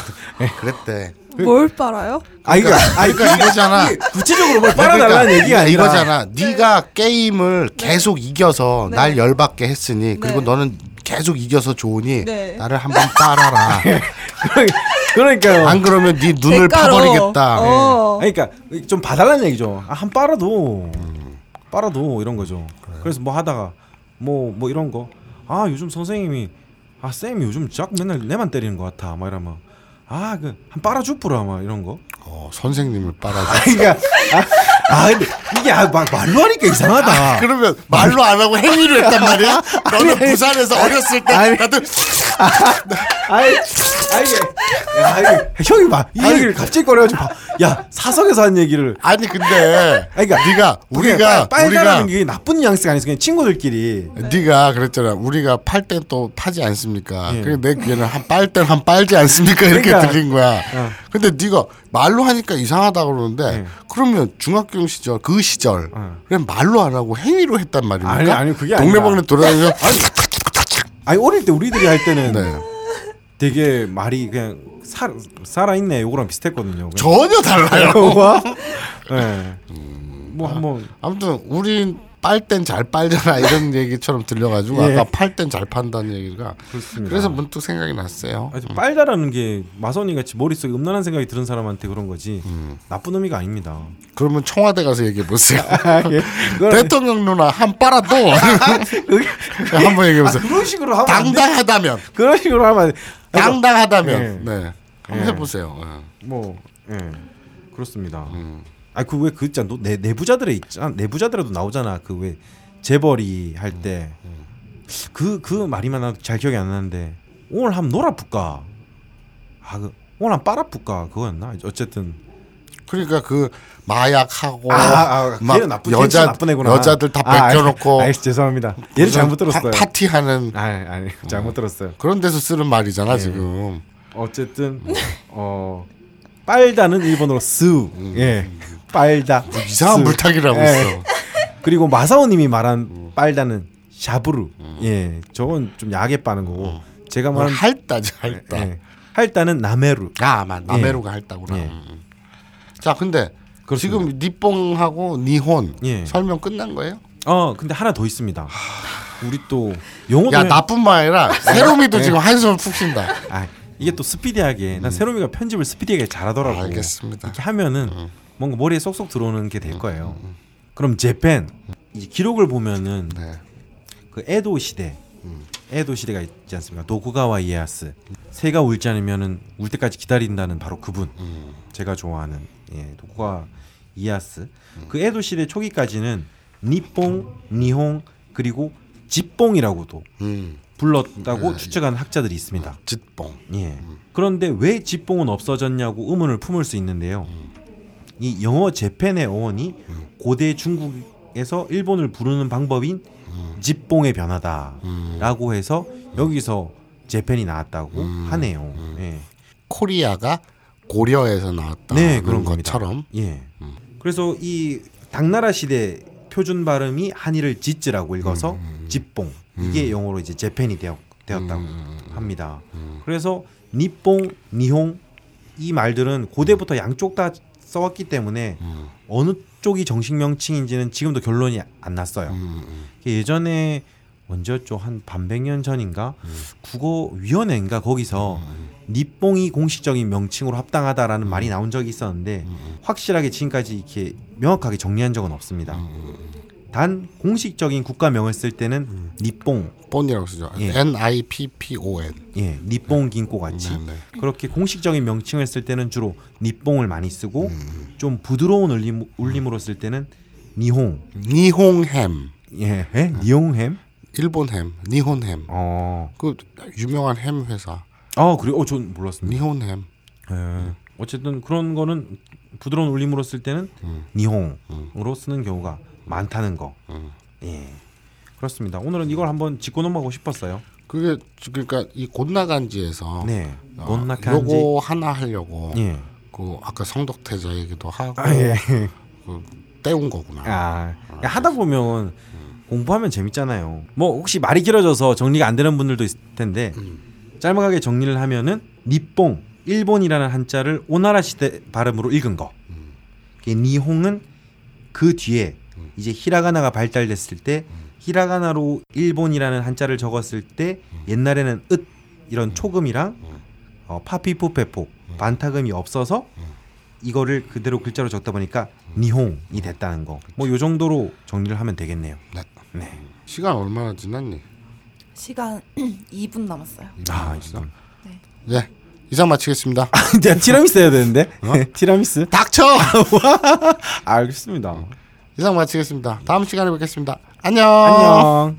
그랬대 뭘 빨아요? 아 이거 아 이거 그러니까 이거잖아 구체적으로 뭘 빨아달라는 그러니까 얘기가 아니라 이거잖아 네가 게임을 계속 이겨서 네. 날 열받게 했으니 그리고 네. 너는 계속 이겨서 좋으니 네. 나를 한번 빨아라 그러니까요. 안 그러면 네 눈을 대가로. 파버리겠다 어. 그러니까 좀 봐달라는 얘기죠. 아, 한 빨아도 빨아도 이런 거죠. 그래 서 뭐 하다가 뭐뭐 이런 거. 아 요즘 선생님이 아 쌤이 요즘 자꾸 맨날 내만 때리는 것 같아. 막 이러면 아 그 한 빨아주뿌라 막 이런 거. 어, 선생님을 빨아줘 그러니까 아, 아 근데 이게 아, 막 말로 하니까 이상하다. 그러면 말로 안 하고 행위로 했단 말이야? 너는 부산에서 어렸을 때 아니. 나도 아이, 아이, 야, 이게 형이 막이 얘기를 갑자기 꺼내가지고 봐. 야 사석에서 한 얘기를. 아니 근데 아니, 그러니까 네가 우리가 빨, 우리가 빨다라는 게 나쁜 뉘앙스가 아니고 그냥 친구들끼리. 네가 그랬잖아. 우리가 팔 땐 또 파지 않습니까? 예. 그래 내 귀에는 한빨땐한 빨지 않습니까? 이렇게 그러니까. 들린 거야. 어. 근데 네가 말로 하니까 이상하다 그러는데 예. 그러면 중학교 시절 그 시절 어. 그냥 말로 안 하고 행위로 했단 말입니까? 아니, 아니, 그게 동네방네 아니라. 돌아다니면서 아니 어릴 때 우리들이 할 때는 네. 되게 말이 그냥 살 살아있네 요거랑 비슷했거든요. 전혀 달라요. 네. 뭐 한번 아무튼 우린 빨땐 잘 빨잖아 이런 얘기처럼 들려가지고 예. 아까 팔 땐 잘 판다는 얘기가 그렇습니다. 그래서 문득 생각이 났어요. 아주 빨다라는 게 마선이 같이 머릿속에 음란한 생각이 드는 사람한테 그런 거지 음. 나쁜 의미가 아닙니다. 그러면 청와대 가서 얘기해 보세요. 예. 그거는- 대통령 누나 한 빨아도 한번 얘기해 아, 보세요. 그런 식으로 하면. 당당하다면 그런 식으로 하면 당당하다면 예. 네 한번 예. 해보세요. 예. 뭐 예. 그렇습니다. 음. 아니 그왜그 있잖아 너- 내 내부자들에 있잖아 내부자들에도 나오잖아 그 왜 재벌이 할 때그그 말이만 잘 기억이 안 나는데 오늘 한번 놀아볼까 아그 오늘 한번 빨아볼까 그거였나 어쨌든 그러니까 그 마약하고 아, 아 막 나쁜 여자 나쁜 애구나 여자들 다 아, 벗겨놓고 아, 아, 죄송합니다 얘는 잘못 들었어요 파, 티하는 아 아니 잘못 들었어요 그런 데서 쓰는 말이잖아 예. 지금. 어쨌든 어 빨다는 일본어로 吸う 예. 빨다 뭐 이상한 吸う. 물타기라고 예. 있어. 그리고 마사오님이 말한 빨다는 しゃぶる. 예, 저건 좀 야하게 빠는 거고. 제가 뭘 말한 할다지 할다. 예, 할다는 나메루. 아, 맞. 나메루가 할다구나. 예. 음. 자, 근데 그렇습니다. 지금 니뽕하고 니혼 예. 설명 끝난 거예요? 어 근데 하나 더 있습니다. 우리 또 영어도 야 해- 나뿐만 아니라 세롬이도 지금 한숨을 푹 쉰다. 아 이게 또 스피디하게 난 세롬이가 편집을 스피디하게 잘하더라고. 음. 알겠습니다. 음. 이렇게 하면은 뭔가 머리에 쏙쏙 들어오는 게 될 거예요. 그럼 재팬 기록을 보면은 네. 그 에도 시대 에도 시대가 있지 않습니까? 도쿠가와 이에야스 새가 울지 않으면은 울 때까지 기다린다는 바로 그분 제가 좋아하는 예, 도쿠가와 이에야스 그 에도 시대 초기까지는 니뽕, 니홍 그리고 집뽕이라고도 음. 불렀다고 추측하는 학자들이 있습니다. 짓뽕. 예. 그런데 왜 집봉은 없어졌냐고 의문을 품을 수 있는데요. 이 영어 재팬의 어원이 고대 중국에서 일본을 부르는 방법인 집봉의 변화다라고 해서 여기서 재팬이 나왔다고 하네요. 예. 코리아가 고려에서 나왔다. 네, 그런. 것처럼. 예. 그래서 이 당나라 시대 표준 발음이 한이를 지즈라고 읽어서 집봉 이게 영어로 이제 재팬이 되었, 되었 다고 합니다. 그래서 니뽕, 니홍 이 말들은 고대부터 양쪽 다 써왔기 때문에 어느 쪽이 정식 명칭인지는 지금도 결론이 안 났어요. 예전에 언제였죠? 한 반백 년 전인가 국어위원회인가 거기서 니뽕이 공식적인 명칭으로 합당하다라는 말이 나온 적이 있었는데 확실하게 지금까지 이렇게 명확하게 정리한 적은 없습니다. 단 공식적인 국가명을 쓸 때는 니뽕, 본이라고 쓰죠. 예. N I P P O N. 예, 니뽕 긴꼬 같이 네, 네. 그렇게 공식적인 명칭을 쓸 때는 주로 니뽕을 많이 쓰고 좀 부드러운 울림, 울림으로 쓸 때는 니홍, 니홍햄. 예, 예? 니홍햄, 일본 햄. 니혼 햄. 어, 그 유명한 햄 회사. 아 그래, 어전 몰랐습니다. 니혼 햄. 예. 어쨌든 그런 거는 부드러운 울림으로 쓸 때는 니홍으로 쓰는 경우가 많다는 거. 예. 그렇습니다. 오늘은 이걸 한번 짚고 넘어가고 싶었어요. 그게 그러니까 이 곤나간지에서 네. 어, 곤나칸지. 요거 하나 하려고 예. 그 아까 성덕태자 얘기도 하고 아, 예. 그 때운 거구나. 아, 하다 보면 공부하면 재밌잖아요. 뭐 혹시 말이 길어져서 정리가 안 되는 분들도 있을 텐데 짤막하게 정리를 하면은 니뽕 일본이라는 한자를 오나라 시대 발음으로 읽은 거. 그 니홍은 그 뒤에 이제 히라가나가 발달됐을 때 히라가나로 일본이라는 한자를 적었을 때 옛날에는 읒 이런 초금이랑 어, 파피푸페포 반타금이 없어서 이거를 그대로 글자로 적다 보니까 니홍이 됐다는 거. 뭐 요 정도로 정리를 하면 되겠네요. 네. 네. 시간 얼마나 지났니? 시간 2분 남았어요. 아, 2분. 네. 네. 이상 마치겠습니다. 아, 야, 티라미스 해야 되는데. 어? 티라미스. 닥쳐. 아, 알겠습니다. 어. 이상 마치겠습니다. 다음 시간에 뵙겠습니다. 안녕. 안녕.